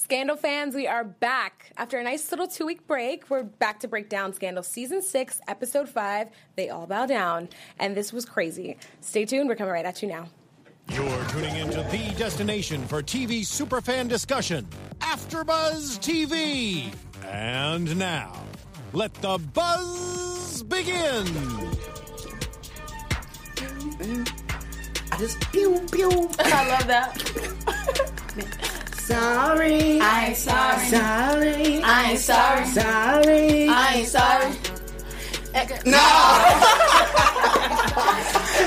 Scandal fans, we are back. After a nice little two week break, we're back to break down Scandal Season 6, Episode 5, They All Bow Down. And this was crazy. Stay tuned, we're coming right at you now. You're tuning into the destination for TV superfan discussion, AfterBuzz TV. And now, let the buzz begin. I just pew pew. I love that. Sorry. I ain't sorry. Sorry. I ain't sorry. Sorry. I ain't sorry.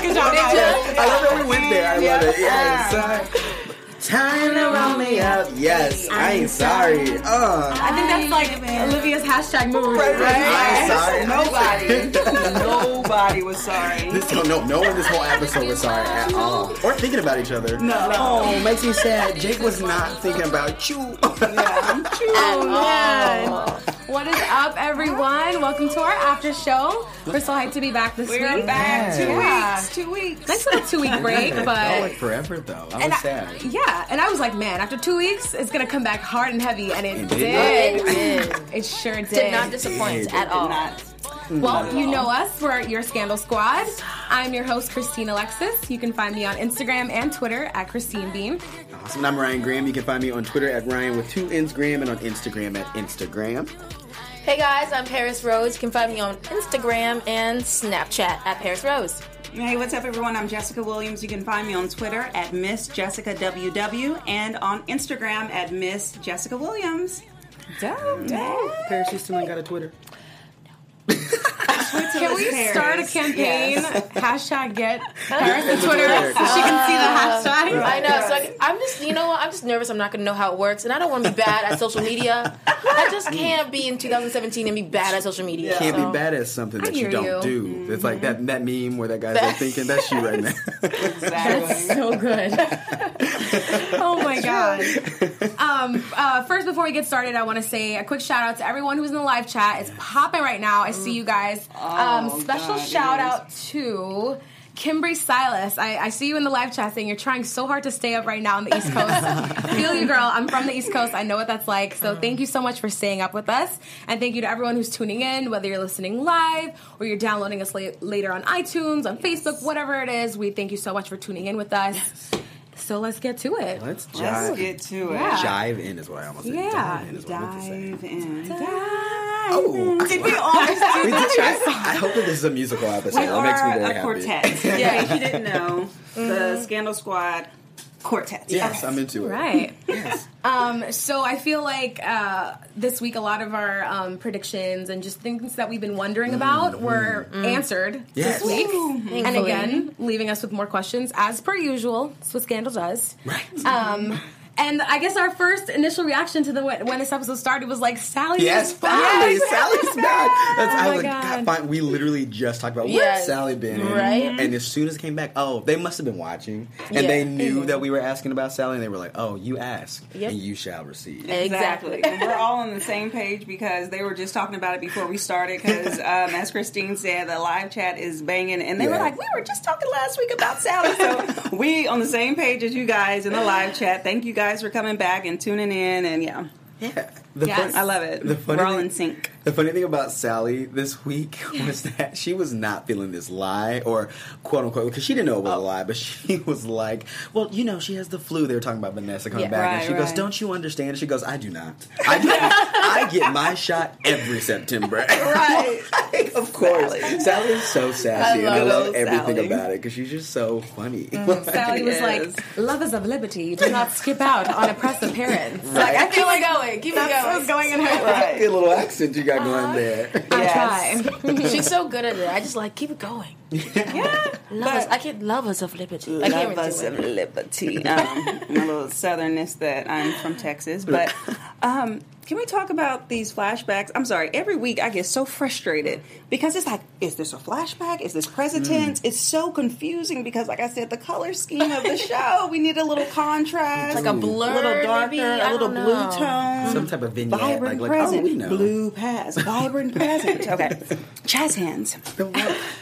Good job. I love that we went there. I love it. Yeah. Sorry. Time to roll me up. Yes, I ain't sorry. Uh. I think that's like Olivia's hashtag move. I ain't sorry. Nobody. Nobody was sorry. This, no, no, no one in this whole episode was sorry at all. Or thinking about each other. No. Oh, makes me sad. Jake was not thinking about you. Oh, man. What is up, everyone? Welcome to our after show. We're so hyped to be back this We're week. back. Two Yeah. weeks. Two weeks. Nice little two week break, but. like forever though. I And was I, sad. yeah, and I was like, man, after two weeks, it's gonna come back hard and heavy, and it, It did. did. It did. It sure did. Did not disappoint at all. Not. Mm-hmm. Well, you know us. We're your Scandal Squad. I'm your host, Christine Alexis. You can find me on Instagram and Twitter at Christine Beam. Awesome. And I'm Ryan Graham. You can find me on Twitter at Ryan with two N's Graham and on Instagram at Instagram. Hey guys, I'm Paris Rose. You can find me on Instagram and Snapchat at Paris Rose. Hey, what's up, everyone? I'm Jessica Williams. You can find me on Twitter at Miss Jessica WW and on Instagram at Miss Jessica Williams. Dope, dope. Paris, ain't got a Twitter. Can we Paris. start a campaign? Yes. Hashtag get Paris and to Twitter Twitter. so she can see the hashtag. I know. So I, I'm just, you know what? I'm just nervous. I'm not going to know how it works, and I don't want to be bad at social media. I just can't be in 2017 and be bad at social media. You Can't so. be bad at something that you don't you. do. It's like that that meme where that guy's like thinking that's you right now. That's so good. oh my god. Um, uh, first, before we get started, I want to say a quick shout out to everyone who's in the live chat. It's popping right now. I see you guys. Um, Oh, special God, shout out to. Kimbry Silas, I, I see you in the live chat saying you're trying so hard to stay up right now on the East Coast. Feel you, girl. I'm from the East Coast. I know what that's like. So thank you so much for staying up with us. And thank you to everyone who's tuning in, whether you're listening live or you're downloading us la- later on iTunes, on Facebook, whatever it is. We thank you so much for tuning in with us. So let's get to it. Let's Let's jive, get to it. Yeah. jive in is what I almost said. Yeah. Dive in is what I meant to say. Dive in. Oh, Did we always do we the did try. I hope that this is a musical episode. We That makes me are very a happy. quartet. Yeah, if you didn't know, the Scandal Squad quartet. Yes, I'm into it. Right. Yes. Um, so I feel like uh, this week a lot of our um, predictions and just things that we've been wondering about were answered Yes. this week. And again, leaving us with more questions as per usual. That's what Scandal does. Right. Um, and I guess our first initial reaction to the when when this episode started was like Sally. Yes, is back. finally, Sally's back. That's, Oh I was like, God. God, fine. We literally just talked about where's Yes. Sally been, in? Right. And as soon as it came back, oh, they must have been watching, and Yeah. they knew that we were asking about Sally, and they were like, oh, you ask, Yep. and you shall receive. Exactly. We're all on the same page because they were just talking about it before we started. Because, um, as Christine said, the live chat is banging. And they were like, we were just talking last week about Sally. So we on the same page as you guys in the live chat. Thank you guys for coming back and tuning in. And yeah, Yeah. The Yes. fun- I love it. The funny we're all thing- in sync. The funny thing about Sally this week was that she was not feeling this lie, or quote unquote, because she didn't know it was Oh. a lie, but she was like, "Well, you know, she has the flu." They were talking about Vanessa coming Yeah. back, and Right, she goes, "Don't you understand?" She goes, "I do not. I do. I get my shot every September." Right. of course, Sally. is so sassy, and I love love Sally. everything about it because she's just so funny. Mm, Sally was like, "Lovers of liberty. Do not skip out on oppressive parents." Right. I feel like going. Keep it That's going. What's going in her. Right. Good little accent you got going there. I Yes. try. She's so good at it. I just like keep it going. Yeah. Lovers, I can't lovers of liberty. I can't Love us of it. liberty. Um, my little southernness that I'm from Texas. But um, can we talk about these flashbacks? I'm sorry. Every week I get so frustrated because it's like is this a flashback? Is this present tense? Mm. It's so confusing because, like I said, the color scheme of the show, we need a little contrast, Like a blur, a little darker, maybe? a I little blue know. tone, Some type of vignette, vibrant like, like oh, present, oh, we know. blue past, vibrant present. Okay, jazz hands.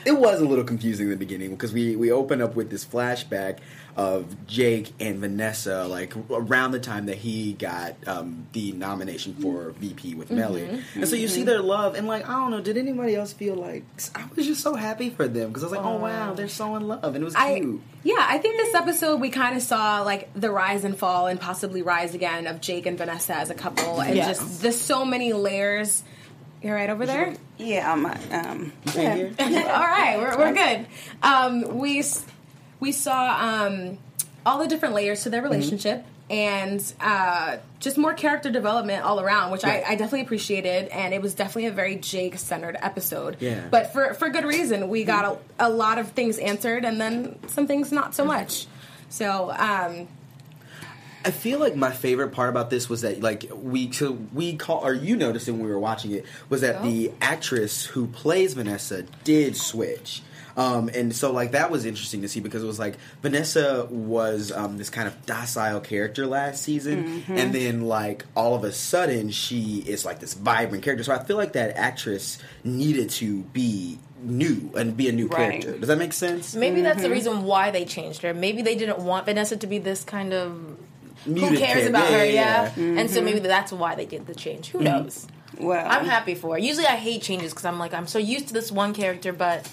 it was a little confusing in the beginning because we we open up with this flashback of Jake and Vanessa like around the time that he got um, the nomination for VP with Mellie, and so you see their love and like I don't know, did anybody else feel like I was just so happy for them because I was like, oh wow, they're so in love and it was I, cute. yeah, I think this episode we kind of saw like the rise and fall and possibly rise again of Jake and Vanessa as a couple, and Yes. just there's so many layers. You're right over there. Yeah, um, um, Thank you. All right, we're, we're good. Um, we s- we saw um, all the different layers to their relationship. And uh, just more character development all around, which Right. I, I definitely appreciated, and it was definitely a very Jake-centered episode. Yeah. But for for good reason, we got a, a lot of things answered, and then some things not so much. So um, I feel like my favorite part about this was that like we so we call or you noticed it when we were watching it was that Oh. the actress who plays Vanessa did switch. Um, and so like that was interesting to see because it was like Vanessa was um, this kind of docile character last season, and then like all of a sudden she is like this vibrant character. So I feel like that actress needed to be new and be a new Right. character. Does that make sense? Maybe that's the reason why they changed her. Maybe they didn't want Vanessa to be this kind of who cares character. about Yeah, her, yeah, yeah. And so maybe that's why they did the change. Who knows? well, I'm happy for her. Usually I hate changes because I'm like I'm so used to this one character, but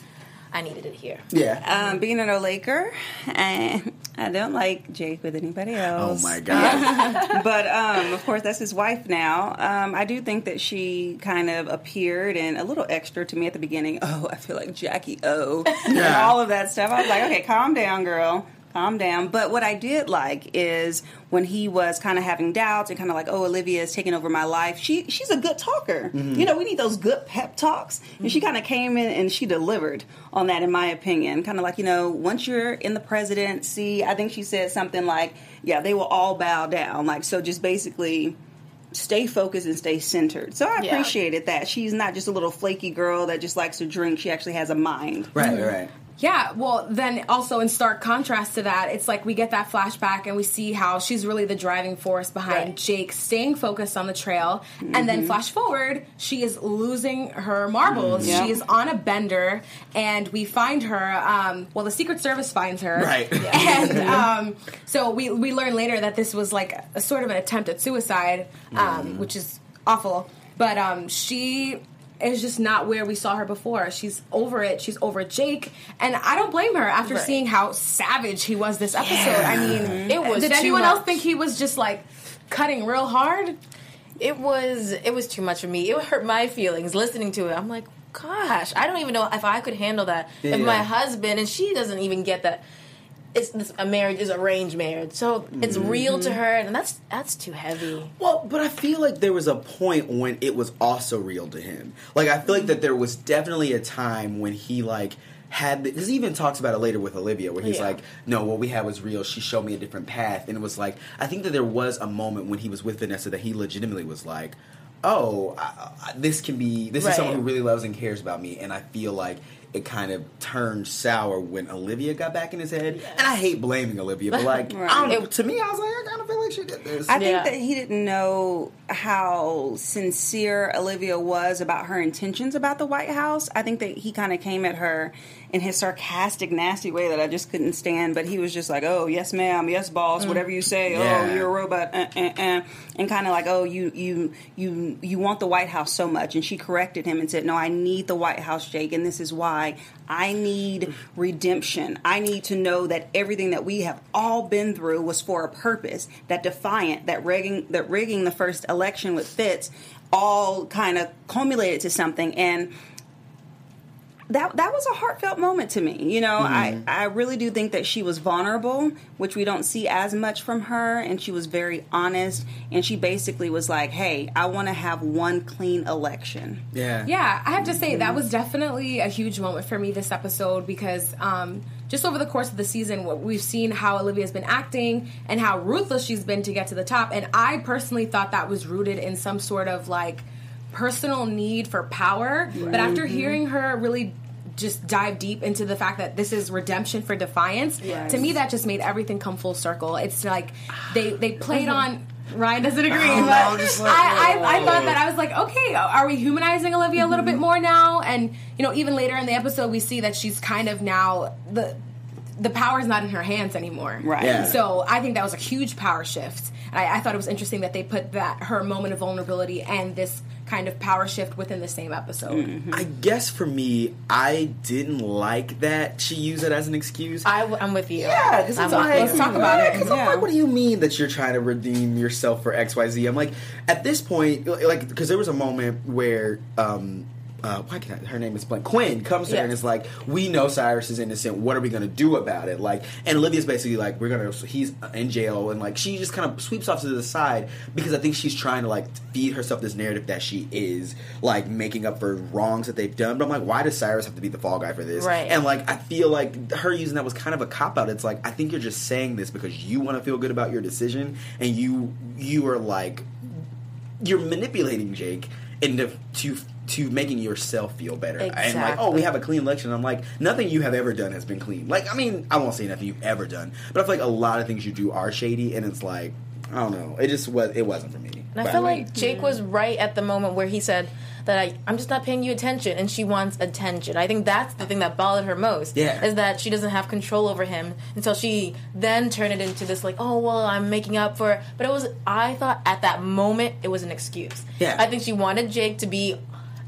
I needed it here. Yeah. Um, being an O Laker, and I don't like Jake with anybody else. Oh my god. but um, of course, that's his wife now. Um, I do think that she kind of appeared and a little extra to me at the beginning. Oh, I feel like Jackie O and all of that stuff. I was like, okay, calm down, girl. Calm down. But what I did like is when he was kind of having doubts and kind of like, oh, Olivia is taking over my life. She she's a good talker. Mm-hmm. You know, we need those good pep talks. And she mm-hmm. kind of came in and she delivered on that, in my opinion. Kind of like, you know, once you're in the presidency, I think she said something like, yeah, they will all bow down. Like, so just basically stay focused and stay centered. So I Yeah. appreciated that. She's not just a little flaky girl that just likes to drink. She actually has a mind. right, right. Yeah, well, then also in stark contrast to that, it's like we get that flashback and we see how she's really the driving force behind Right. Jake staying focused on the trail. And then flash forward, she is losing her marbles. Yep. She is on a bender, and we find her. Um, well, the Secret Service finds her, Right. And um, so we we learn later that this was like a sort of an attempt at suicide, um, which is awful. But um, she is just not where we saw her before. She's over it. She's over Jake, and I don't blame her after Right. seeing how savage he was this episode. I mean, mm-hmm. It was Did too anyone else think he was just like cutting real hard? It was it was too much for me. It hurt my feelings listening to it. I'm like, gosh, I don't even know if I could handle that. Yeah. If my husband and she doesn't even get that. It's this, a marriage is arranged marriage, so it's mm-hmm. real to her, and that's that's too heavy. Well, but I feel like there was a point when it was also real to him. Like I feel like that mm-hmm. there was definitely a time when he like had because he even talks about it later with Olivia where he's Yeah. like, "No, what we had was real. She showed me a different path." And it was like I think that there was a moment when he was with Vanessa that he legitimately was like, "Oh, I, I, this can be this is someone who really loves and cares about me." And I feel like it kind of turned sour when Olivia got back in his head. And I hate blaming Olivia, but like Right. I don't know, to me, I was like, I kind of feel like she did this. I think that he didn't know how sincere Olivia was about her intentions about the White House. I think that he kind of came at her in his sarcastic, nasty way that I just couldn't stand. But he was just like, "Oh, yes, ma'am. Yes, boss. Whatever you say. Yeah. Oh, you're a robot." Uh, uh, uh. And kind of like, "Oh, you, you, you, you want the White House so much." And she corrected him and said, "No, I need the White House, Jake, and this is why. I need redemption. I need to know that everything that we have all been through was for a purpose. That defiant, that rigging, that rigging the first election with Fitz, all kind of culminated to something and." That that was a heartfelt moment to me. You know, I mm-hmm. I really do think that she was vulnerable, which we don't see as much from her, and she was very honest. And she basically was like, "Hey, I want to have one clean election." yeah, Yeah, I have to say that mm-hmm. was definitely a huge moment for me this episode because um, just over the course of the season, what we've seen how Olivia's been acting and how ruthless she's been to get to the top, and I personally thought that was rooted in some sort of like personal need for power. But after mm-hmm. hearing her really just dive deep into the fact that this is redemption for Defiance. Yes. To me, that just made everything come full circle. It's like they they played on. Ryan doesn't agree, don't but I'm like, I, I, I oh. thought that I was like, okay, are we humanizing Olivia a little bit more now? And you know, even later in the episode, we see that she's kind of now the the power is not in her hands anymore. Right. Yeah. So I think that was a huge power shift. And I, I thought it was interesting that they put that her moment of vulnerability and this kind of power shift within the same episode. Mm-hmm. I guess for me, I didn't like that she used it as an excuse. I, am with you. Yeah, because it's like. Let's talk about it. 'cause I'm like, what do you mean that you're trying to redeem yourself for X, Y, Z? I'm like, at this point, like, because there was a moment where, um, uh, why can I, her name is blank. Quinn comes to her and Yes. is like, "We know Cyrus is innocent. What are we going to do about it?" Like, and Olivia's basically like, "We're gonna. He's in jail," and like, she just kind of sweeps off to the side because I think she's trying to like feed herself this narrative that she is like making up for wrongs that they've done. But I'm like, why does Cyrus have to be the fall guy for this? Right. And like, I feel like her using that was kind of a cop out. It's like I think you're just saying this because you want to feel good about your decision, and you you are like you're manipulating Jake into to to making yourself feel better. And like, oh, we have a clean election. I'm like, nothing you have ever done has been clean. Like, I mean, I won't say nothing you've ever done, but I feel like a lot of things you do are shady, and it's like, I don't know. It just was. It wasn't for me. And I feel like Jake was right at the moment where he said that I, I'm just not paying you attention, and she wants attention. I think that's the thing that bothered her most. Yeah. is that she doesn't have control over him until she then turned it into this like, oh well, I'm making up for. it. But it was, I thought at that moment it was an excuse. Yeah. I think she wanted Jake to be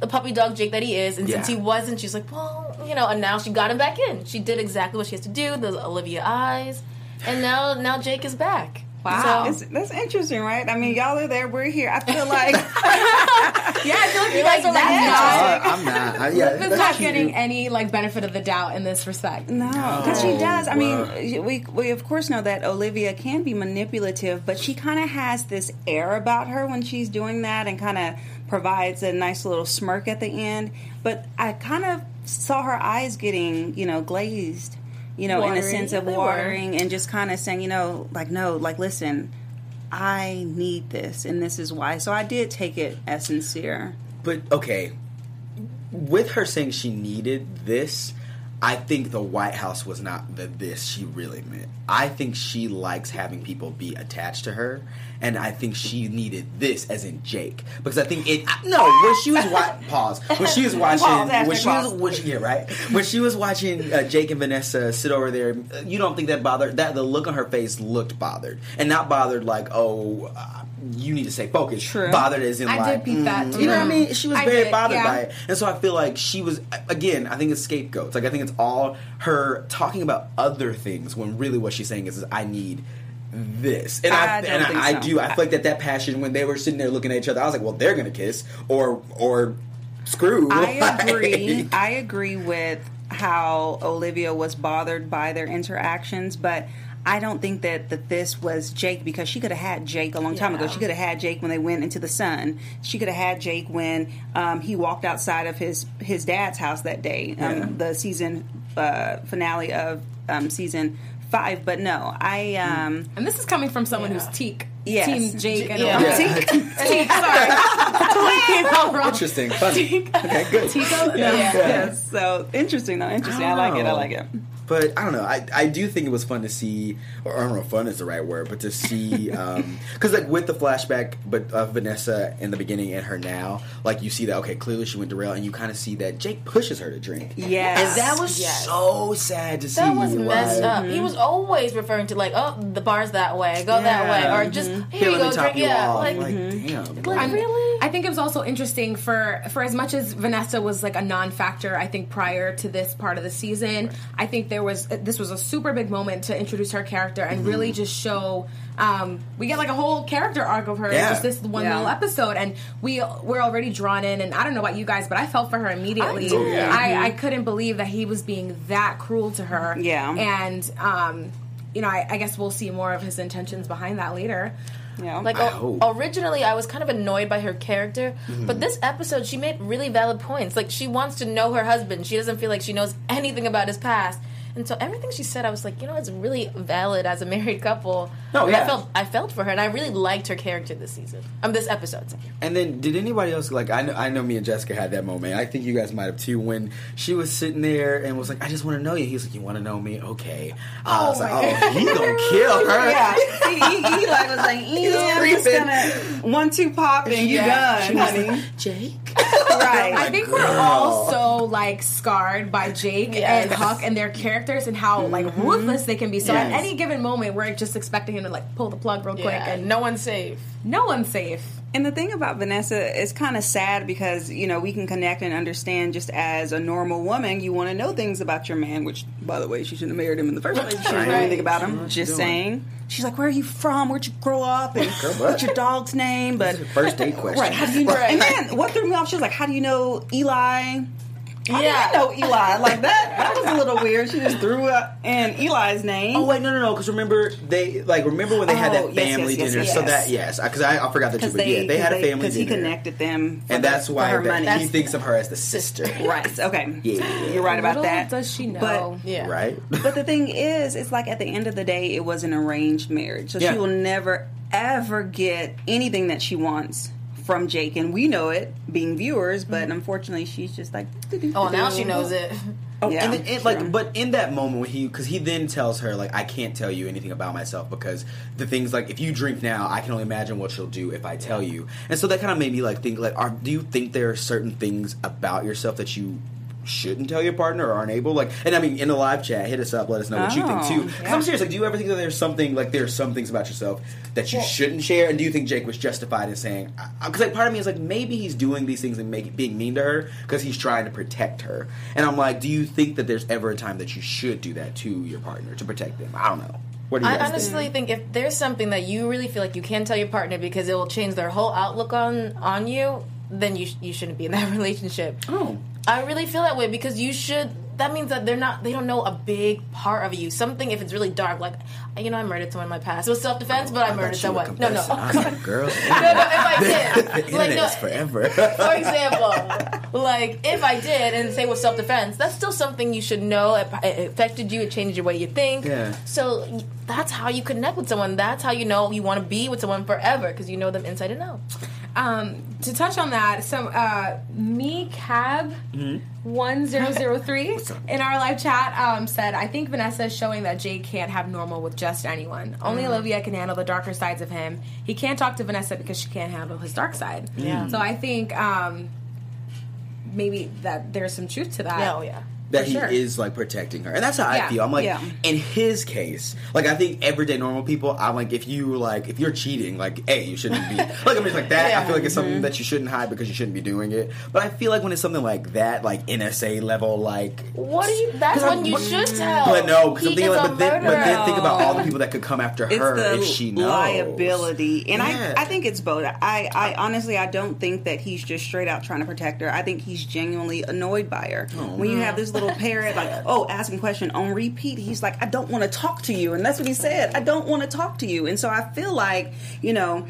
the puppy dog Jake that he is, and since he wasn't, she's like, well, you know, and now she got him back in. She did exactly what she has to do. The Olivia eyes, and now now Jake is back. Wow. So- that's interesting, right? I mean, y'all are there, we're here. I feel like Yeah, I feel like you You're guys like, are like, that's not, Uh, I'm not. I, yeah, that's not cute. getting any like benefit of the doubt in this respect. no, because she does. I wow. mean, we we of course know that Olivia can be manipulative, but she kind of has this air about her when she's doing that, and kind of provides a nice little smirk at the end. But I kind of saw her eyes getting, you know, glazed. You know, in a sense of They watering and just kind of saying, you know, like, no, like, listen, I need this, and this is why. So I did take it as sincere. But okay, with her saying she needed this, I think the White House was not the this she really meant. I think she likes having people be attached to her, and I think she needed this as in Jake because I think it. No, when she was wa- pause when she was watching Pause, when hashtag she was pause. when she, yeah right when she was watching uh, Jake and Vanessa sit over there. You don't think that bothered that the look on her face looked bothered and not bothered like oh. Uh, you need to stay focused. True. Bothered as in I like did peep that, mm, too. You know what I mean? She was I very did, bothered yeah. by it. And so I feel like she was again. I think it's scapegoats. Like I think it's all her talking about other things when really what she's saying is, is I need this. And I, I don't and think I, I so. do. I feel like that that passion when they were sitting there looking at each other, I was like, well, they're gonna kiss or or screw. I Like- agree. I agree with how Olivia was bothered by their interactions, but I don't think that, that this was Jake because she could have had Jake a long time ago. She could have had Jake when they went into the sun. She could have had Jake when um, he walked outside of his his dad's house that day, um, Yeah. the season uh, finale of um, season five. But no, I um, And this is coming from someone Yeah. who's teak. Yes. Team Jake and Yeah. Olivia. Yeah. Teak, sorry. totally came wrong. Interesting, funny. Okay, good. Tico? yeah. Yeah. yes. So interesting though. Interesting. I, like it. I like it. But I don't know. I, I do think it was fun to see, or I don't know if fun is the right word, but to see, um, because like with the flashback, but of Vanessa in the beginning and her now, like you see that okay, clearly she went to rail, and you kind of see that Jake pushes her to drink. Yes. and that was Yes. so sad to see. That was messed like, up. He mhm. was always referring to like, oh, the bar's that way, go that way, or mhm. just here Here, you go, me top drink. you Yeah, off. like, Like, mhm. damn. like, I'm- really? I think it was also interesting for for as much as Vanessa was like a non-factor. I think prior to this part of the season, I think there was this was a super big moment to introduce her character and Mm-hmm. really just show. Um, we get like a whole character arc of her Yeah. just this one Yeah. little episode, and we we're already drawn in. And I don't know about you guys, but I felt for her immediately. I. Yeah. I, I couldn't believe that he was being that cruel to her. Yeah. and um, you know, I, I guess we'll see more of his intentions behind that later. Yeah. Like I o- Mm-hmm. originally, I was kind of annoyed by her character, but this episode, she made really valid points. Like she wants to know her husband. She doesn't feel like she knows anything about his past, And so everything she said, I was like, you know, it's really valid as a married couple. No, yeah. I felt I felt for her, and I really liked her character this season. Um, this episode. sorry. And then, did anybody else like? I know, I know. Me and Jessica had that moment. I think you guys might have too. When she was sitting there and was like, "I just want to know you." He was like, "You want to know me? Okay." I was like, "Oh, he gonna kill her." Yeah, he, he, he like was like, yeah, I'm just gonna one two pop and you Yeah. She done, was honey. Jake. Right. I think we're all so like scarred by Jake Yes. and Huck and their characters and how like mm-hmm. ruthless they can be. So at any given moment, we're just expecting him to like pull the plug real quick, and no one's safe. no one's safe. And the thing about Vanessa is kind of sad because, you know, we can connect and understand just as a normal woman, you want to know things about your man, which, by the way, she shouldn't have married him in the first place. She didn't know anything about him. What you Just doing? saying. She's like, where are you from? Where'd you grow up? And Girl, what? what's your dog's name? But First date question. Right. How do you know? Right. And then what threw me off? She was like, "How do you know Eli?" How Yeah. do you know Eli? Like that. That was a little weird. She just threw up in Eli's name. Oh wait, no, no, no. Because remember they like remember when they had Oh, that yes, family yes, yes, dinner. yes. So that yes, because I, I forgot that too. But they, yeah, they had a family dinner. because he connected them, and the- that's why her that- money. he thinks of her as the sister. right. Okay. Yeah. You're right about Little that. does she know. But Yeah. Right. but the thing is, it's like at the end of the day, it was an arranged marriage, so Yeah. she will never ever get anything that she wants from Jake, and we know it being viewers. But mm-hmm. unfortunately, she's just like, Oh, now she knows it. Oh, Yeah, and then, it, like, but in that moment when he, because he then tells her like, I can't tell you anything about myself because the things like, if you drink now, I can only imagine what you'll do if I tell you. And so that kind of made me like think like, are do you think there are certain things about yourself that you shouldn't tell your partner or aren't able like and i mean in the live chat hit us up let us know what you think too. Too 'Cause yeah. i'm serious like do you ever think that there's something like there's some things about yourself that you shouldn't share? And do you think jake was justified in saying because like part of me is like maybe he's doing these things and make, being mean to her because he's trying to protect her. And i'm like do you think that there's ever a time that you should do that to your partner to protect them? I don't know. What do you I guys honestly think if there's something that you really feel like you can tell your partner because it will change their whole outlook on on you, then you sh- you shouldn't be in that relationship. oh I really feel that way because you should. That means that they're not. They don't know a big part of you. Something if it's really dark, like you know, I murdered someone in my past. It was self defense, but I, I murdered thought you were someone. No, no. I was like, girls no, no, if I did, like, no, forever for example, like if I did and say with self defense, that's still something you should know. It, it affected you. It changed the way you think. Yeah. So that's how you connect with someone. That's how you know you want to be with someone forever because you know them inside and out. Um, to touch on that, some uh, me cab one zero zero three in our live chat um, said, "I think Vanessa is showing that Jake can't have normal with just anyone. Only Olivia can handle the darker sides of him. He can't talk to Vanessa because she can't handle his dark side. Yeah. So I think um, maybe that there's some truth to that. Yeah, oh yeah. That For he sure. is like protecting her, and that's how I feel. I'm like, Yeah. in his case, like I think everyday normal people, I'm like, if you like, if you're cheating, like, hey, you shouldn't be. like I'm just like that. I feel like it's something that you shouldn't hide because you shouldn't be doing it. But I feel like when it's something like that, like NSA level, like. What do you? That's when you should tell. But no, because I'm thinking like, but then, but then think about all the people that could come after it's her if she knows. liability and Yeah. I, I think it's both I, I honestly i don't think that he's just straight out trying to protect her i think he's genuinely annoyed by her oh, when you have this little parrot like oh asking question on repeat. He's like i don't want to talk to you. And that's what he said i don't want to talk to you. And so i feel like you know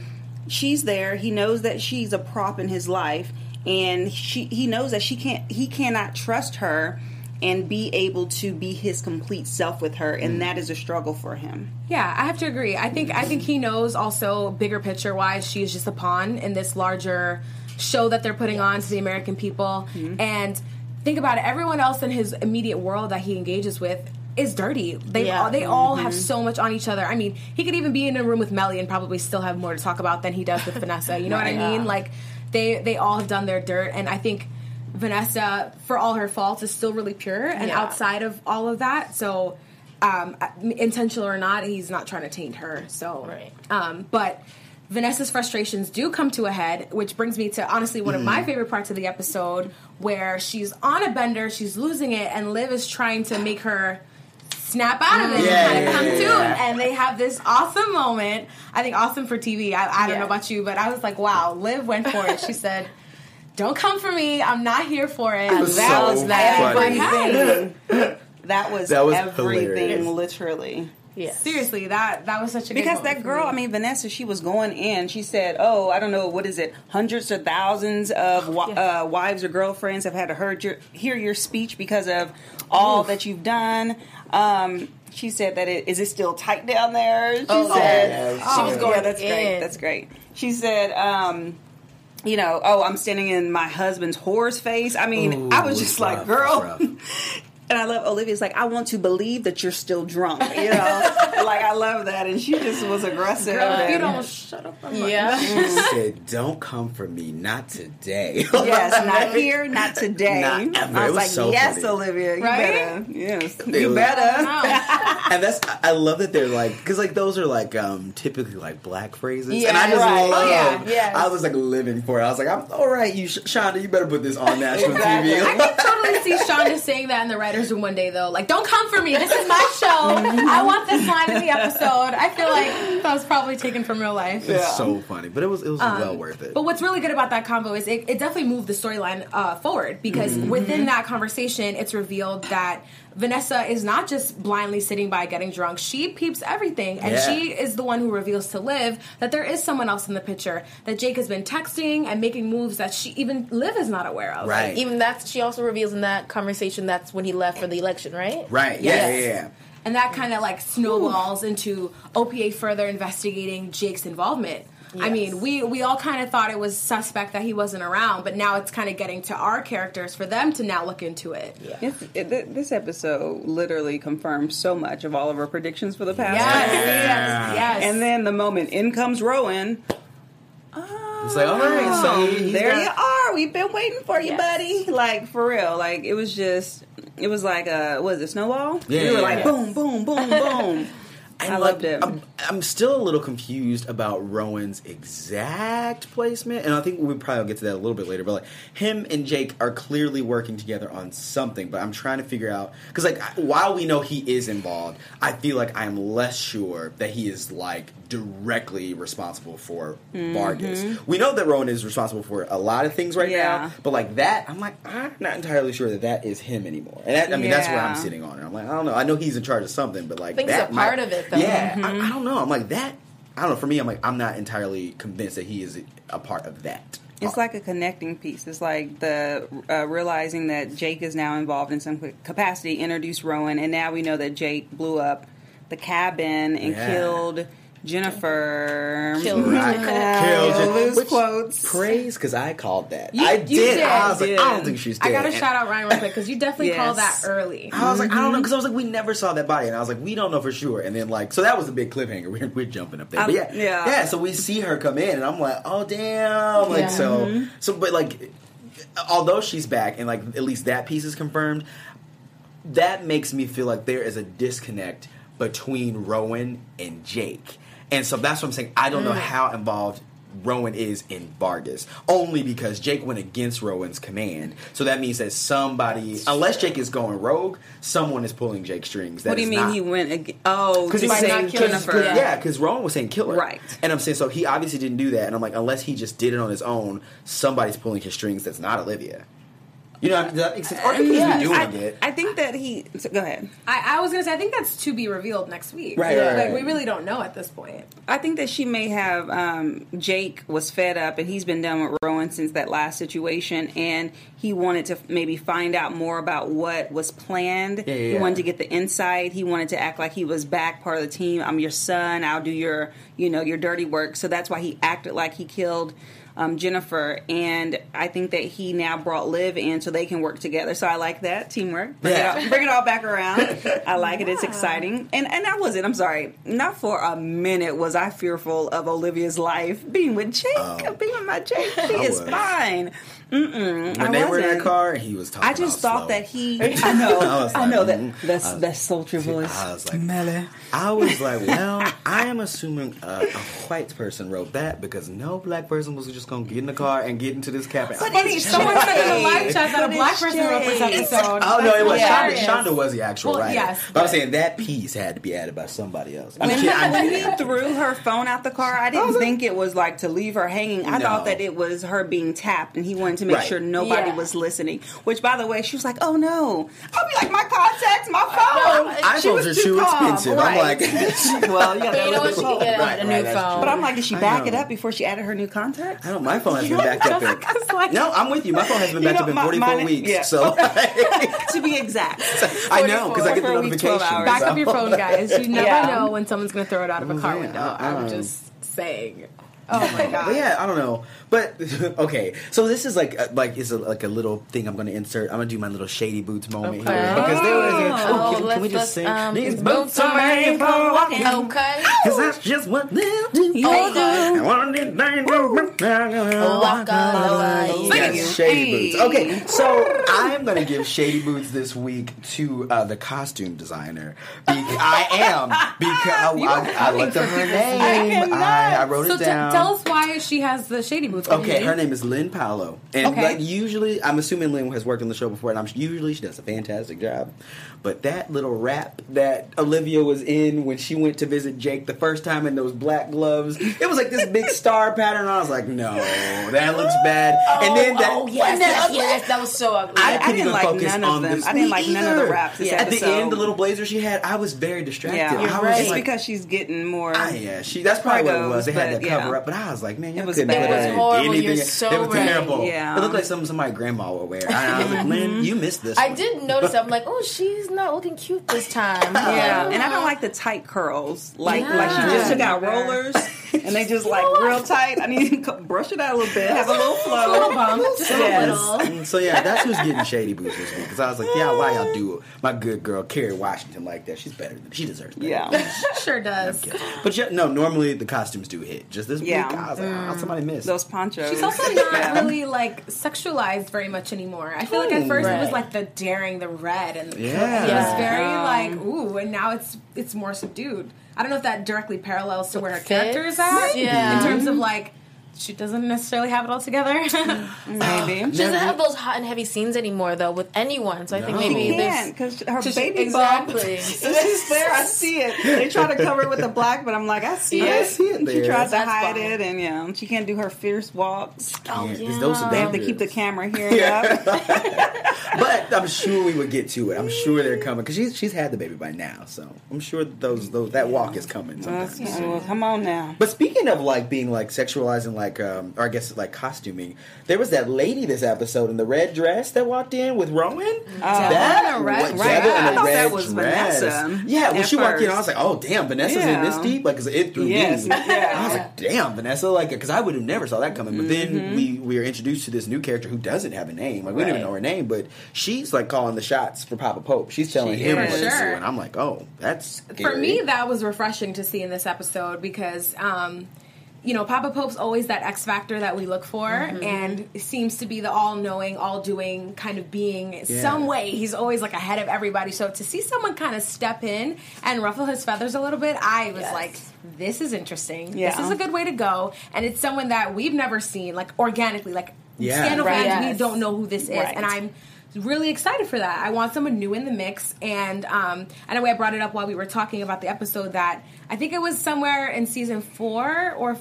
she's there. He knows that she's a prop in his life and she he knows that she can't he cannot trust her and be able to be his complete self with her and mm. that is a struggle for him. Yeah, I have to agree. I think I think he knows also bigger picture wise she's just a pawn in this larger show that they're putting on to the American people. Mm-hmm. And think about it, everyone else in his immediate world that he engages with is dirty. They Yeah. all, they all have so much on each other. I mean, he could even be in a room with Mellie and probably still have more to talk about than he does with Vanessa. You know what I Right. mean? Like they they all have done their dirt and I think Vanessa, for all her faults, is still really pure and Yeah. outside of all of that. So, um, intentional or not, he's not trying to taint her. So, Right. um, but Vanessa's frustrations do come to a head, which brings me to honestly one of my mm-hmm. favorite parts of the episode, where she's on a bender, she's losing it, and Liv is trying to make her snap out of it Yeah, and kind of yeah, come yeah, to, yeah. and they have this awesome moment. I think awesome for TV. I, I don't Yeah. know about you, but I was like, wow, Liv went for it. She said. Don't come for me. I'm not here for it. was that so was that funny. everything. that was That was everything, hilarious. literally. Yes. Seriously, that that was such a Because moment that girl, me. I mean, Vanessa, she was going in. She said, "Oh, I don't know what is it, hundreds or thousands of wi- uh, wives or girlfriends have had to heard your, hear your speech because of all that you've done." Um, she said that it is it still tight down there. She Oh, said, yeah. She was yeah, going that's great. in. That's great. She said, um, you know, oh, I'm standing in my husband's whore's face. I mean, Ooh, I was it's just like, rough, girl. it's And I love Olivia's like, I want to believe that you're still drunk. You know, like I love that, and she just was aggressive. Girl, if you don't shut up. I'm Yeah. She said, "Don't come for me, not today." Yes, not here, not today. Not ever. I was was like, so yes, funny. Olivia, you Right? better. Yes, It you was- better. and that's I I love that they're like because like those are like um typically like black phrases and I just right. love Oh, yeah, yes. I was like living for it I was like I'm all right you Sh- Shonda you better put this on national Exactly. TV I can totally see Shonda saying that in the writers' room one day, though. Like, don't come for me. This is my show. I want this line in the episode. I feel like that was probably taken from real life. it's so funny but it was it was well worth it But what's really good about that combo is it, it definitely moved the storyline uh, forward because Mm-hmm. within that conversation, it's revealed that Vanessa is not just blindly sitting by getting drunk. She peeps everything, and Yeah. she is the one who reveals to Liv that there is someone else in the picture. That Jake has been texting and making moves that she even Liv is not aware of. right Even that's she also reveals in that conversation that's when he left for the election, right? right Yes. yeah yeah And that kind of like snowballs into OPA further investigating Jake's involvement. I mean, we we all kind of thought it was suspect that he wasn't around, but now it's kind of getting to our characters for them to now look into it. It's, it, th- this episode literally confirms so much of all of our predictions for the past. Yes, year. yes, yes. And then the moment in comes Rowan. Oh, it's like all right so he's there got- you are. We've been waiting for you, Yes. buddy. Like for real. Like it was just. It was like a what is it snowball? Yeah, we were yeah, like yeah. boom, boom, boom, boom. And, I like, loved it. I'm, I'm still a little confused about Rowan's exact placement, and I think we probably will get to that a little bit later. But like him and Jake are clearly working together on something, but I'm trying to figure out because like while we know he is involved, I feel like I am less sure that he is like directly responsible for Mm-hmm. Vargas. We know that Rowan is responsible for a lot of things right Yeah. now, but like that, I'm like I'm not entirely sure that that is him anymore. And that, I mean that's where I'm sitting on it. I'm like I don't know. I know he's in charge of something, but like I think that a part might- of it, though. Yeah, Mm-hmm. I, I don't know. I'm like that. I don't know. For me, I'm like I'm not entirely convinced that he is a part of that. It's like a connecting piece. It's like the uh, realizing that Jake is now involved in some capacity, introduced Rowan, and now we know that Jake blew up the cabin and Yeah. killed Jennifer. Killed Right. Yeah, Killed Jen- which- quotes. praise because I called that. You- I you did. did. I was like, I don't think she's dead. I got to shout out Ryan real quick because you definitely Yes. called that early. I was like, I don't know, Mm-hmm. because I was like, we never saw that body, and I was like, we don't know for sure. And then like, so that was a big cliffhanger. We're, we're jumping up there, but yeah, yeah. yeah. So we see her come in, and I'm like, oh damn, like Yeah. so, Mm-hmm. so, but like, although she's back, and like at least that piece is confirmed, that makes me feel like there is a disconnect between Rowan and Jake. And so that's what I'm saying. I don't know mm. how involved Rowan is in Vargas. Only because Jake went against Rowan's command. So that means that somebody, unless Jake is going rogue, someone is pulling Jake's strings. That What do you mean not- he went? Ag- oh, because he's saying not killing. Cause, yeah, because Rowan was saying kill her. Right. And I'm saying so he obviously didn't do that. And I'm like, unless he just did it on his own, somebody's pulling his strings. That's not Olivia. You know, does that make? Or he could just doing I, it. I think that he. so go ahead. I, I was gonna say I think that's to be revealed next week. Right, right, Like right. we really don't know at this point. I think that she may have um, Jake was fed up, and he's been done with Rowan since that last situation, and he wanted to maybe find out more about what was planned. Yeah, yeah, He yeah. wanted to get the insight. He wanted to act like he was back, part of the team. I'm your son. I'll do your, you know, your dirty work. So that's why he acted like he killed. Um, Jennifer and I think that he now brought Liv in so they can work together. So I like that teamwork. Bring, Yeah. it, all, bring it all back around. I like it. It's exciting. And and I wasn't. I'm sorry. Not for a minute was I fearful of Olivia's life being with Jake. Oh. being with my Jake. She is was. fine. Mm-mm, when I they were in wasn't. that car, he was talking. I just all thought slow. that he. I know. I was I, know that mm, that's I was- that sultry voice. I was like, Mellie. I was like, well, I am assuming a, a white person wrote that because no black person was just just gonna get in the car and get into this cabin. But Funny, it's someone said in the live chat that a black it's person wrote this Jay. episode. Oh no, it was Yeah. Shonda. Shonda was the actual Well, writer. yes, but I'm saying that piece had to be added by somebody else. I'm When, kidding. I'm when he threw her phone out the car, I didn't think it was like to leave her hanging. I No. thought that it was her being tapped, and he wanted to make Right. sure nobody Yeah. was listening. Which, by the way, she was like, "Oh no!" I'll be like, "My contacts, my phone." She iPhones was are too calm. expensive. Right. I'm like, well, yeah, But you know what? She can get a, Right, a new that's phone. But I'm like, did she back it up before she added her new contacts? I don't. My phone has been backed up. Jessica's In, like- no, I'm with you. My phone has been backed know, up in my- 44 mine- weeks. yeah. So to be exact. I know because I get the 44 weeks, 12 notification. Back up your phone, guys. You never know when someone's going to throw it out of a car window. I- I'm um, just saying. Oh my god. Yeah, I don't know. But okay, so this is like uh, like is a, like a little thing I'm going to insert. I'm going to do my little shady boots moment Okay. here because there was. A, Oh, oh, can, can we just sing? um, These boots are made for walking. Okay. Cause that's just what they'll do. Okay. I want it bang, boom, bang, Walk all the. Yes, Shady Boots. Okay, so I am going to give Shady Boots this week to uh, the costume designer. Be- I am because I, I, I looked up her name. I, I wrote So it down. Tell us why she has the shady boots. Okay, her name is Lyn Paolo, and Okay. like usually, I'm assuming Lyn has worked on the show before, and I'm usually she does a fantastic job. But that little wrap that Olivia was in when she went to visit Jake the first time in those black gloves, it was like this big star pattern. I was like, no, that looks bad. and then that, oh yes, yes, yes, that was so ugly. I, I couldn't didn't even like focus none of on them. this. I didn't like none of the either. wraps this At the end, the little blazer she had, I was very distracted. Yeah, I was right. It's like, because she's getting more. Ah, yeah, she. That's probably what it was. They had that cover yeah. up, but I was like, man, you It was couldn't bad. put It was that in horrible. anything. You're so it was right. terrible. Yeah. it looked like something somebody grandma would wear. I, I was like, Lyn, mm-hmm. you missed this. I one. did notice. I'm like, oh, she's not looking cute this time. Yeah, and I don't like the tight curls. Like like she Yeah. just took out rollers and they just like real tight. I need to brush it out a little bit, have a little flow. a little bump, just Yes. a little. So yeah, that's who's getting shady boots this week. Because I was like, yeah, why y'all do my good girl Kerry Washington like that? She's better than she deserves. Better. Yeah, Sure does. but yeah, no, normally the costumes do hit. Just this Yeah. week, I was like, oh, somebody missed. those ponchos. She's also not Yeah. really like sexualized very much anymore. I feel like at first it was like the daring, the red, and Yeah. it was Yeah. very Um, like ooh, and now it's it's more subdued. I don't know if that directly parallels to where her character is at Yeah. in terms of like she doesn't necessarily have it all together. Mm. maybe. She doesn't have those hot and heavy scenes anymore, though, with anyone. So I think No. maybe She there's. can't because her Just- baby exactly. bump. It's there. I see it. They try to cover it with the black, but I'm like, I see Yeah. it. I see it She there. tries to hide fine. it, and yeah, she can't do her fierce walks. Oh, Yeah, 'cause yeah. those are They have to keep the camera here and up. But I'm sure we would get to it. I'm sure they're coming because she's she's had the baby by now, so I'm sure that those those that walk is coming. Let's- Sometime. well, come on now. But speaking of like being like sexualizing, like um, or I guess like costuming, there was that lady this episode in the red dress that walked in with Rowan. that in a red what- dress? Devil in I a thought red that was dress. Vanessa Yeah, when at she walked in, I was like, oh damn, Vanessa's in this Yeah. deep, like 'cause it threw Yes, me. yeah. I was like, damn, Vanessa, like because I would have never saw that coming. But Mm-hmm. then we we are introduced to this new character who doesn't have a name. Like we don't even know her name, but she's like calling the shots for Papa Pope. She's telling She him is. what to do, and I'm like, oh, that's For me, that was refreshing to see in this episode because, um, you know, Papa Pope's always that X factor that we look for, mm-hmm. and seems to be the all-knowing, all-doing kind of being. Yeah. Some way, he's always like ahead of everybody. So to see someone kind of step in and ruffle his feathers a little bit, I was Yes. like, "This is interesting. Yeah. This is a good way to go." And it's someone that we've never seen, like organically, like Yeah. Scandal Right. fans, we don't know who this is, Right. and I'm really excited for that. I want someone new in the mix, and um, I know I brought it up while we were talking about the episode that I think it was somewhere in season four or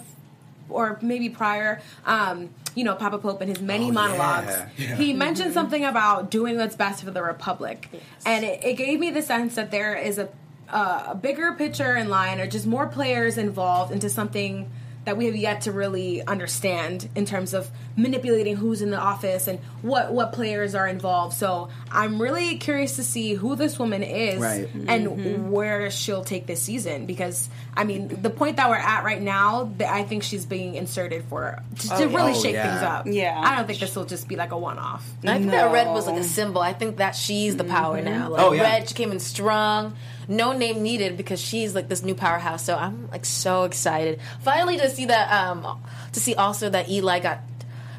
or maybe prior. Um, you know, Papa Pope and his many Oh, monologues. yeah. Yeah. He mentioned something about doing what's best for the Republic, and it, it gave me the sense that there is a uh, a bigger picture in line, or just more players involved into something that we have yet to really understand in terms of manipulating who's in the office and what what players are involved. So I'm really curious to see who this woman is Right. and mm-hmm. where she'll take this season because I mean the point that we're at right now, that I think she's being inserted for to, to oh, really Oh, shake yeah. things up. Yeah. I don't think this will just be like a one off. I think that red was like a symbol. I think that she's the power mm-hmm. now. Like Oh, yeah. red, she came in strong. No name needed because she's like this new powerhouse. So I'm like so excited. Finally to see that um to see also that Eli got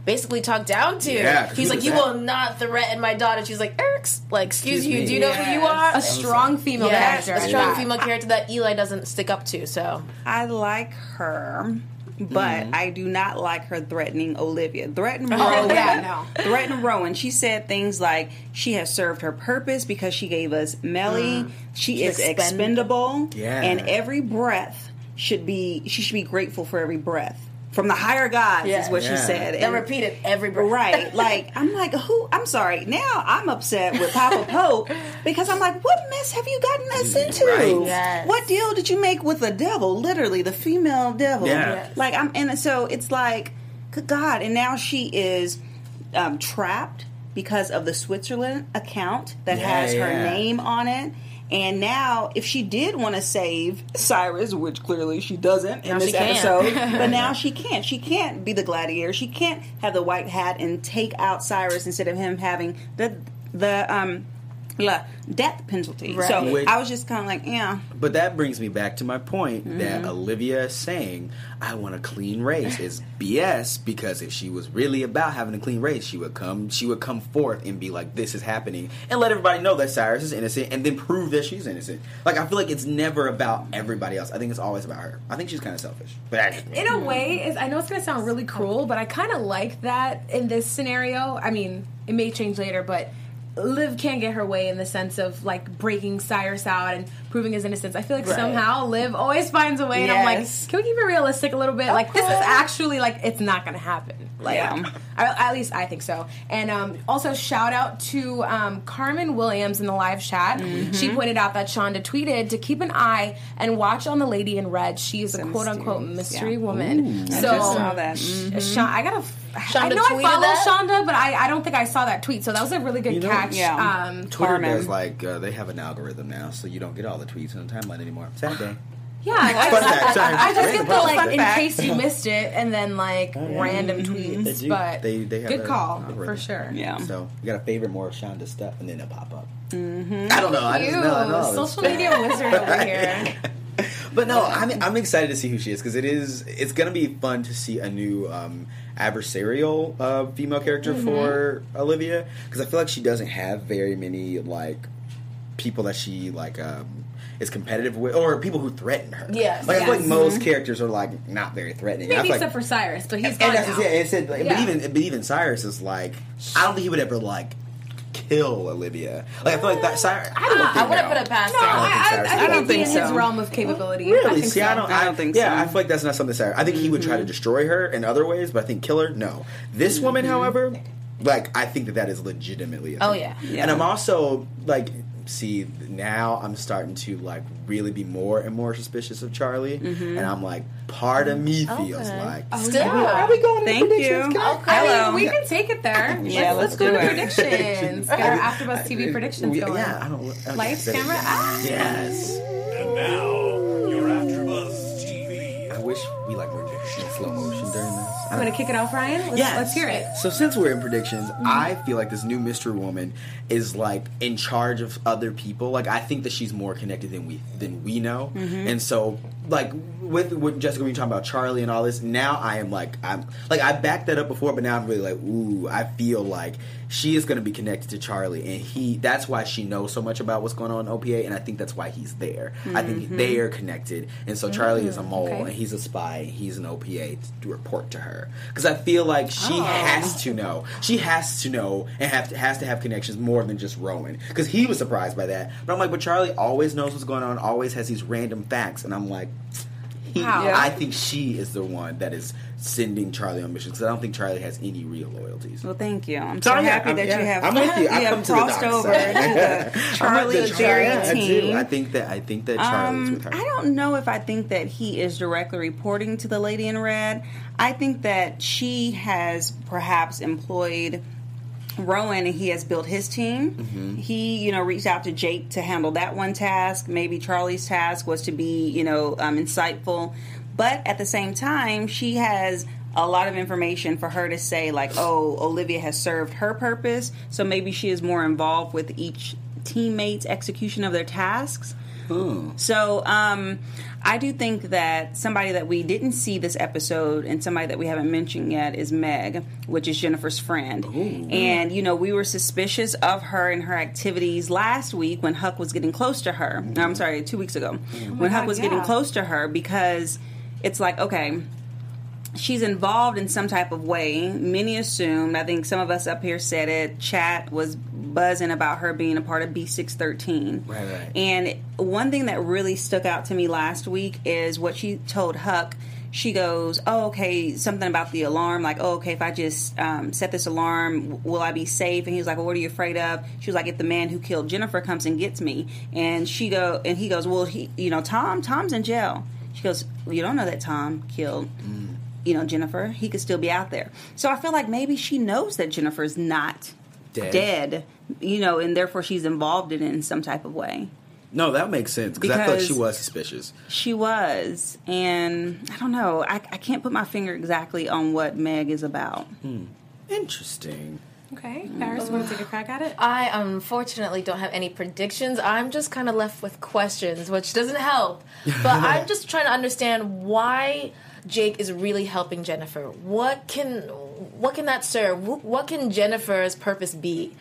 basically talked down to. Yeah, 'cause He's like, You that?" will not threaten my daughter. She's like, Eric's like, excuse, Excuse you, me. do you know who you are? A strong female Yes, character. a strong that. female character that Eli doesn't stick up to. So I like her. But Mm-hmm. I do not like her threatening Olivia. Threaten Oh, Rowan. yeah, no. Threaten Rowan. She said things like she has served her purpose because she gave us Mellie. She is She's expendable. Yeah. And every breath should be she should be grateful for every breath. From the higher gods Yeah. is what Yeah. she said. They And- repeated every breath. Right. Like, I'm like, who? I'm sorry. Now I'm upset with Papa Pope because I'm like, what mess have you gotten us into? Right. Yes. What deal did you make with the devil? Literally, the female devil. Yeah. Yes. Like, I'm, and so it's like, good God. And now she is um, trapped because of the Switzerland account that Yeah, has her yeah. name on it. And now, if she did want to save Cyrus, which clearly she doesn't in Now this episode, but now she can't. She can't be the gladiator. She can't have the white hat and take out Cyrus instead of him having the the um la death penalty. Right. So Which- I was just kind of like, yeah, But that brings me back to my point Mm-hmm. that Olivia is saying, I want a clean race is BS because if she was really about having a clean race, she would come she would come forth and be like, This is happening and let everybody know that Cyrus is innocent and then prove that she's innocent. Like I feel like it's never about everybody else. I think it's always about her. I think she's kinda selfish. But I just in a way is I know it's gonna sound really cruel, but I kind of like that in this scenario. I mean, it may change later, but Liv can't get her way in the sense of like breaking Cyrus out and proving his innocence. I feel like Right. somehow Liv always finds a way, and I'm like, can we keep it realistic a little bit? Like this is actually like it's not gonna happen. Like Yeah. I, at least I think so. And um, also shout out to um, Carmen Williams in the live chat. She pointed out that Shonda tweeted to keep an eye and watch on the lady in red. She is a It's a quote unquote mystery yeah. woman. I so just saw that. Mhm. Sha- I gotta. I know I follow that? Shonda, but I, I don't think I saw that tweet. So that was a really good You know, catch. yeah. Um, Twitter Carmen. does like uh, they have an algorithm now, so you don't get all the tweets on the timeline anymore. Sad day. yeah, I, Fun fact, sorry. I just get the like Fun in fact. case you missed it, and then like random tweets. They. But They- they have good a call algorithm. for sure. Yeah. So you gotta favorite more of Shonda's stuff and then it'll pop up. Mm-hmm. I don't know. I just You, know. I know. social media wizard over here. But no, I'm I'm excited to see who she is because it is it's gonna be fun to see a new um, adversarial uh, female character Mm-hmm. for Olivia because I feel like she doesn't have very many like people that she like um, is competitive with or people who threaten her. Yes. like I feel like Yes. most mm-hmm. characters are like not very threatening. Maybe feel like- except for Cyrus, but he's and gone that's now. yeah, it said, like, Yeah. but even but even Cyrus is like I don't think he would ever like kill Olivia. Like I feel like that Cyrus. I don't ah, I think wouldn't no. put it past No, her. don't think I, I, I, think I don't it'd be in his realm of capability. Really? I think See, so. I don't. I don't think yeah, so. I feel like that's not something Cyrus. I think he would try to mm-hmm. destroy her in other ways, but I think kill her. No. This woman, mm-hmm. however, like I think that that is legitimately. A Oh, yeah. Yeah. And I'm also like, see, now I'm starting to like really be more and more suspicious of Charlie, and I'm like, part of me feels Okay. like. Still. Are we going? Thank into you. Can I- Okay. I Hello. mean, we can take it there. Yeah, let's, let's go do to it. predictions. Get our AfterBuzz TV predictions going. Yeah, I don't. okay, Lights, there we camera, go. ah. Yes. And now, during gonna kick it off, Ryan. Let's, Yes. let's hear it. So since we're in predictions, Mm-hmm. I feel like this new mystery woman is like in charge of other people. Like I think that she's more connected than we than we know. Mm-hmm. And so like with with Jessica, when you talking about Charlie and all this, now I am like I'm like I backed that up before, but now I'm really like ooh, I feel like she is going to be connected to Charlie, and he that's why she knows so much about what's going on in OPA, and I think that's why he's there. I think they are connected, and so Charlie is a mole, Mm-hmm. okay. and he's a spy, and he's an OPA to report to her because I feel like she Oh. has to know. She has to know and have to, has to have connections more than just Rowan because he was surprised by that. But I'm like, but Charlie always knows what's going on, always has these random facts, and I'm like. He, Wow. Yeah. I think she is the one that is sending Charlie on missions because I don't think Charlie has any real loyalties. Well, thank you. I'm So, so happy I'm- that yeah, you have I'm with you. I have come to crossed dark over side. to the I'm Charlie the Jerry Charlie. I do. team. I think that I think that Charlie's Um, with her. I don't know if I think that he is directly reporting to the lady in red. I think that she has perhaps employed Rowan and he has built his team. Mm-hmm. He, you know, reached out to Jake to handle that one task. Maybe Charlie's task was to be, you know, um, insightful. But at the same time, she has a lot of information for her to say, like, oh, Olivia has served her purpose. So maybe she is more involved with each teammate's execution of their tasks. Hmm. So um, I do think that somebody that we didn't see this episode and somebody that we haven't mentioned yet is Meg, which is Jennifer's friend. And, you know, we were suspicious of her and her activities last week when Huck was getting close to her. No, I'm mm. sorry, two weeks ago. Mm. when oh Huck God, was getting close to her because it's like, okay, she's involved in some type of way. Many assumed. I think some of us up here said it. Chat was buzzing about her being a part of B613. Right, right. And one thing that really stuck out to me last week is what she told Huck. She goes, "Oh, okay, something about the alarm. Like, oh, okay, if I just um, set this alarm, will I be safe?" And he was like, "Well, what are you afraid of?" She was like, "If the man who killed Jennifer comes and gets me," and she go, and he goes, "Well, he, you know, Tom, Tom's in jail." She goes, well, "You don't know that Tom killed." You know, Jennifer, he could still be out there. So I feel like maybe she knows that Jennifer's not Dead. dead, you know, and therefore she's involved in it in some type of way. No, that makes sense because I thought she was suspicious. She was, and I don't know. I, I can't put my finger exactly on what Meg is about. Hmm. Interesting. Okay, Paris, want to take a crack at it? I unfortunately don't have any predictions. I'm just kind of left with questions, which doesn't help. But I'm just trying to understand why Jake is really helping Jennifer. What can what can that serve? What can Jennifer's purpose be?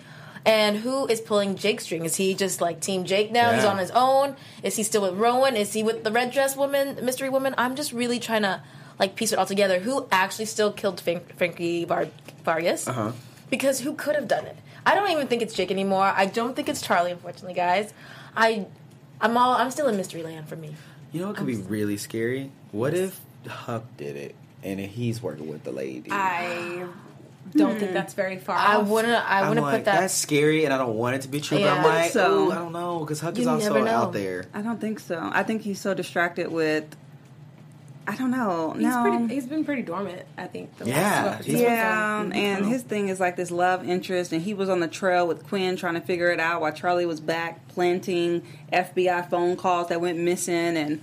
And who is pulling Jake's string? Is he just like Team Jake now? He's on his own. Is he still with Rowan? Is he with the red dress woman, mystery woman? I'm just really trying to like piece it all together. Who actually still killed Frank- Frankie Var- Vargas? Uh-huh. because who could have done it? I don't even think it's Jake anymore. I don't think it's Charlie. Unfortunately, guys, I, I'm all I'm still in mystery land for me. You know what could be really scary? What if Huck did it and he's working with the lady? I don't think that's very far. I off. wouldn't. I I'm wouldn't like, put that. That's scary, and I don't want it to be true. Yeah. but I'm like, So- ooh, I don't know, because Huck is also never know. out there. I don't think so. I think he's so distracted with. I don't know. He's, no. pretty, he's been pretty dormant, I think. The Yeah, last he's- yeah, episodes. and his thing is like this love interest, and he was on the trail with Quinn trying to figure it out while Charlie was back planting FBI phone calls that went missing and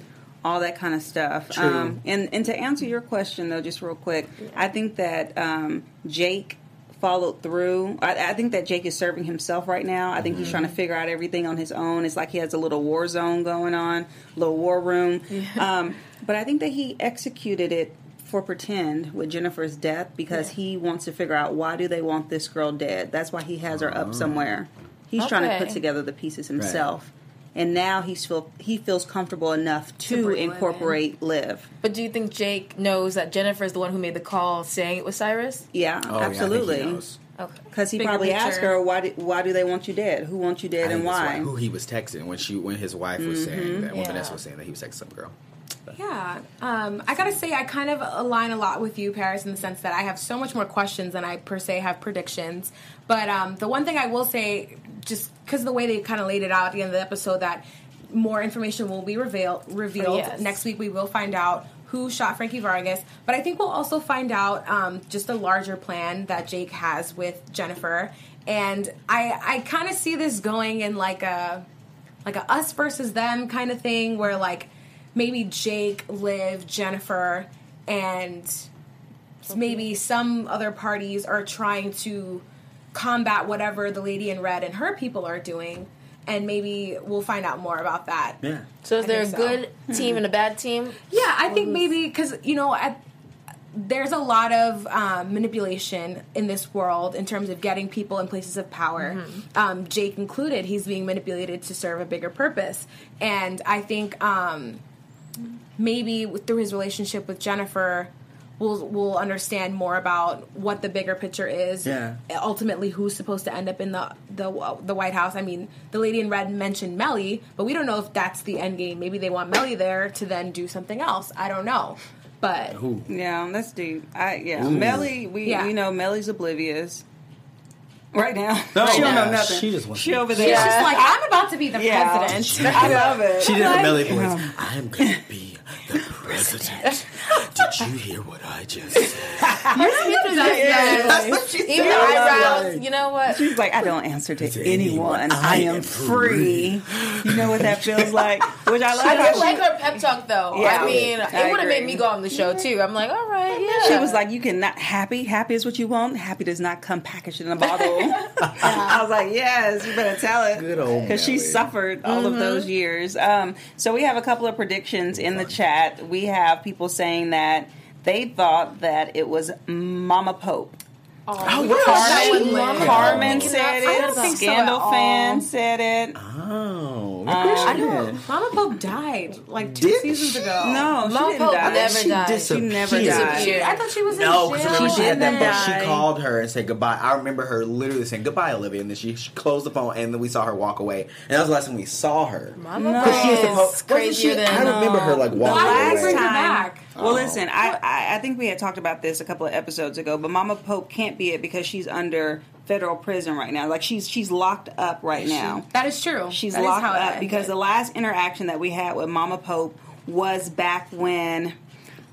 all that kind of stuff. True. Um, and and to answer your question though, just real quick, I think that um, Jake followed through. I, I think that Jake is serving himself right now. I think he's trying to figure out everything on his own. It's like he has a little war zone going on, little war room. Um, but I think that he executed it for pretend with Jennifer's death because he wants to figure out why do they want this girl dead. That's why he has her up somewhere. He's trying to put together the pieces himself. And now he's feel he feels comfortable enough to, bring Liv in. incorporate Liv. but do you think Jake knows that Jennifer is the one who made the call, saying it was Cyrus? Yeah, Oh, yeah, I think he absolutely. knows. Okay. Because he Bigger probably picture. asked her why. Do, why do they want you dead? Who wants you dead think and that's why? Who he was texting when she when his wife was saying that when Yeah. Vanessa was saying that he was texting some girl. Yeah, um, I gotta say, I kind of align a lot with you, Paris, in the sense that I have so much more questions than I per se have predictions. But um, the one thing I will say, just because of the way they kind of laid it out at the end of the episode, that more information will be revealed. Revealed Yes. next week, we will find out who shot Frankie Vargas. But I think we'll also find out um, just a larger plan that Jake has with Jennifer. And I, I kind of see this going in like a like a us versus them kind of thing where like maybe Jake, Liv, Jennifer, and maybe some other parties are trying to combat whatever the lady in red and her people are doing and maybe we'll find out more about that. Yeah. So is there a so. good team and a bad team? Yeah, I think maybe because you know, at, there's a lot of um, manipulation in this world in terms of getting people in places of power. Um, Jake included, he's being manipulated to serve a bigger purpose, and I think um, maybe through his relationship with Jennifer. We'll, we'll understand more about what the bigger picture is. Yeah. Ultimately, who's supposed to end up in the the the White House? I mean, the lady in red mentioned Mellie, but we don't know if that's the end game. Maybe they want Mellie there to then do something else. I don't know, but Who? Yeah, that's deep. I yeah, Ooh. Mellie. We Yeah. you know Mellie's oblivious right now. No, she don't know nothing. she just wants she over there. she's there. just like, I'm about to be the Yeah. president. I love it. She did the Like- Mellie voice. I'm going to be the president. Did you hear what I just said? Yes. Even the eyebrows. You know what? She's like, I don't answer to To anyone. anyone. I, I am am free. you know what that feels like? Which I like. I how do like her pep talk though. Yeah. I mean, I it would have made me go on the show too. I'm like, all right, yeah. She was like, "You cannot happy. Happy is what you want. Happy does not come packaged in a bottle." I was like, "Yes, you better tell it." Good old because she Mellie. suffered all of those years. Um, so we have a couple of predictions in the chat. We have people saying that they thought that it was Mama Pope. Oh, oh Carmen, That would live. Carmen We said cannot it. forget about Scandal that. fan said it. Oh, Uh, I did. Mama Pope died like two Did seasons she? ago. No, she Mama didn't Pope die. never she died. She never died. Disappeared. I thought she was in No, because remember she had that, didn't but she called her and said goodbye. I remember her literally saying goodbye, Olivia, and then she, she closed the phone, and then we saw her walk away, and that was the last time we saw her. Mama No. Pope Because she is is supposed- crazier she- than I remember her um, like walking Why did last bring away. her time. back? Oh. Well, Oh. listen, I, I I think we had talked about this a couple of episodes ago, but Mama Pope can't be it because she's under federal prison right now. Like she's she's locked up right now. That is true. She's That is locked up because the last interaction that we had with Mama Pope was back when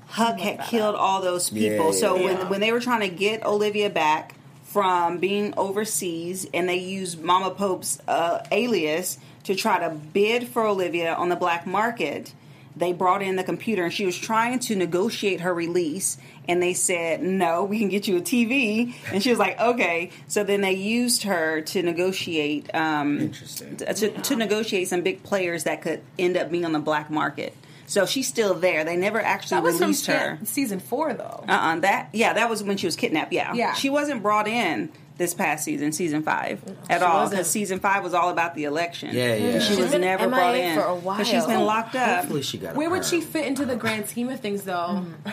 Huck had killed all those people. Yeah, so yeah, when when they were trying to get Olivia back from being overseas, and they used Mama Pope's uh, alias to try to bid for Olivia on the black market. They brought in the computer and she was trying to negotiate her release and they said, No, we can get you a TV. And she was like, Okay. So then they used her to negotiate um, Interesting. to, to, to negotiate some big players that could end up being on the black market. So she's still there. They never actually that was from released her. season four, though. Uh uh that yeah, that was when she was kidnapped. Yeah, Yeah. She wasn't brought in this past season, season five, at all, because season five was all about the election. Yeah, yeah. And she She's was never MIA brought in for a while. she's been locked up. Hopefully she got. a Where would she fit into the grand scheme of things, though? Mm-hmm.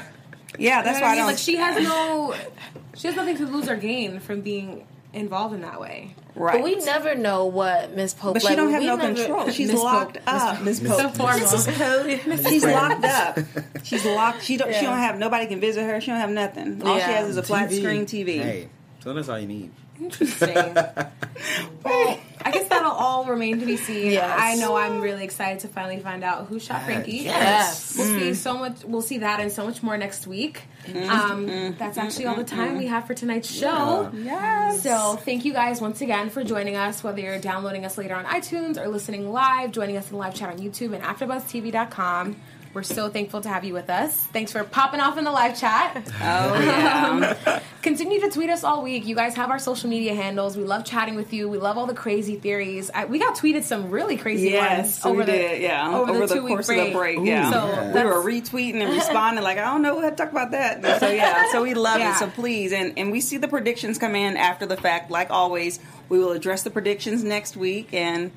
Yeah, that's You know why I I don't. Like she has no, she has nothing to lose or gain from being involved in that way. right, But we never know what Miss Pope. But she like, don't have we no never- control. She's Miss locked Pope. up. Miss Pope. So Pope. formal. She's locked up. She's locked. She don't. She don't have nobody can visit her. She don't have nothing. All she has is a flat TV. screen TV. Hey, so that's all you need. Interesting. well, I guess that'll all remain to be seen. Yes. I know I'm really excited to finally find out who shot Frankie. Yes. We'll see mm. so much. We'll see that and so much more next week. Mm-hmm. Um, mm-hmm. that's actually all the mm-hmm. time we have for tonight's show. Yes. So thank you guys once again for joining us, whether you're downloading us later on iTunes or listening live, joining us in live chat on YouTube and AfterBuzzTV.com. We're so thankful to have you with us. Thanks for popping off in the live chat. Oh um, yeah. Continue to tweet us all week. You guys have our social media handles. We love chatting with you. We love all the crazy theories. I, we got tweeted some really crazy Yes, ones we did. Yeah, over, the, two-week course of the break. Ooh, yeah, So we were retweeting and responding like, I don't know what to talk about that. So yeah, so we love Yeah. it. So please, and and we see the predictions come in after the fact. Like always, we will address the predictions next week and.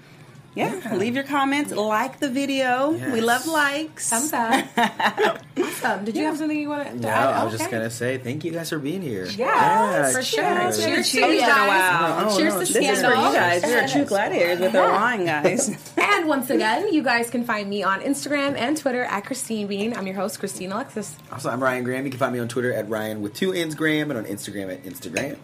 Yeah, Yeah. leave your comments, like the video. We love likes. thumbs up. awesome. Did you have something you want to No, add? I was just gonna say thank you guys for being here. Yeah, for sure. cheers. Cheers, to Cheers, you been guys. while. Oh, Cheers no, to this is for you guys. We are true gladiators with our wine, guys. And once again, you guys can find me on Instagram and Twitter at Christine Bean. I'm your host, Christine Alexis. Also, I'm Ryan Graham. You can find me on Twitter at Ryan with two N's Graham and on Instagram at Instagram.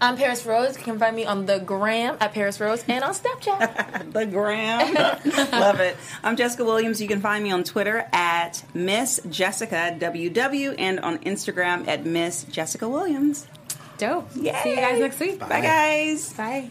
I'm Paris Rose. You can find me on the gram at Paris Rose and on Snapchat. the gram. Love it. I'm Jessica Williams. You can find me on Twitter at Miss Jessica WW and on Instagram at Miss Jessica Williams. Dope. Yay. See you guys next week. Bye, guys. Bye.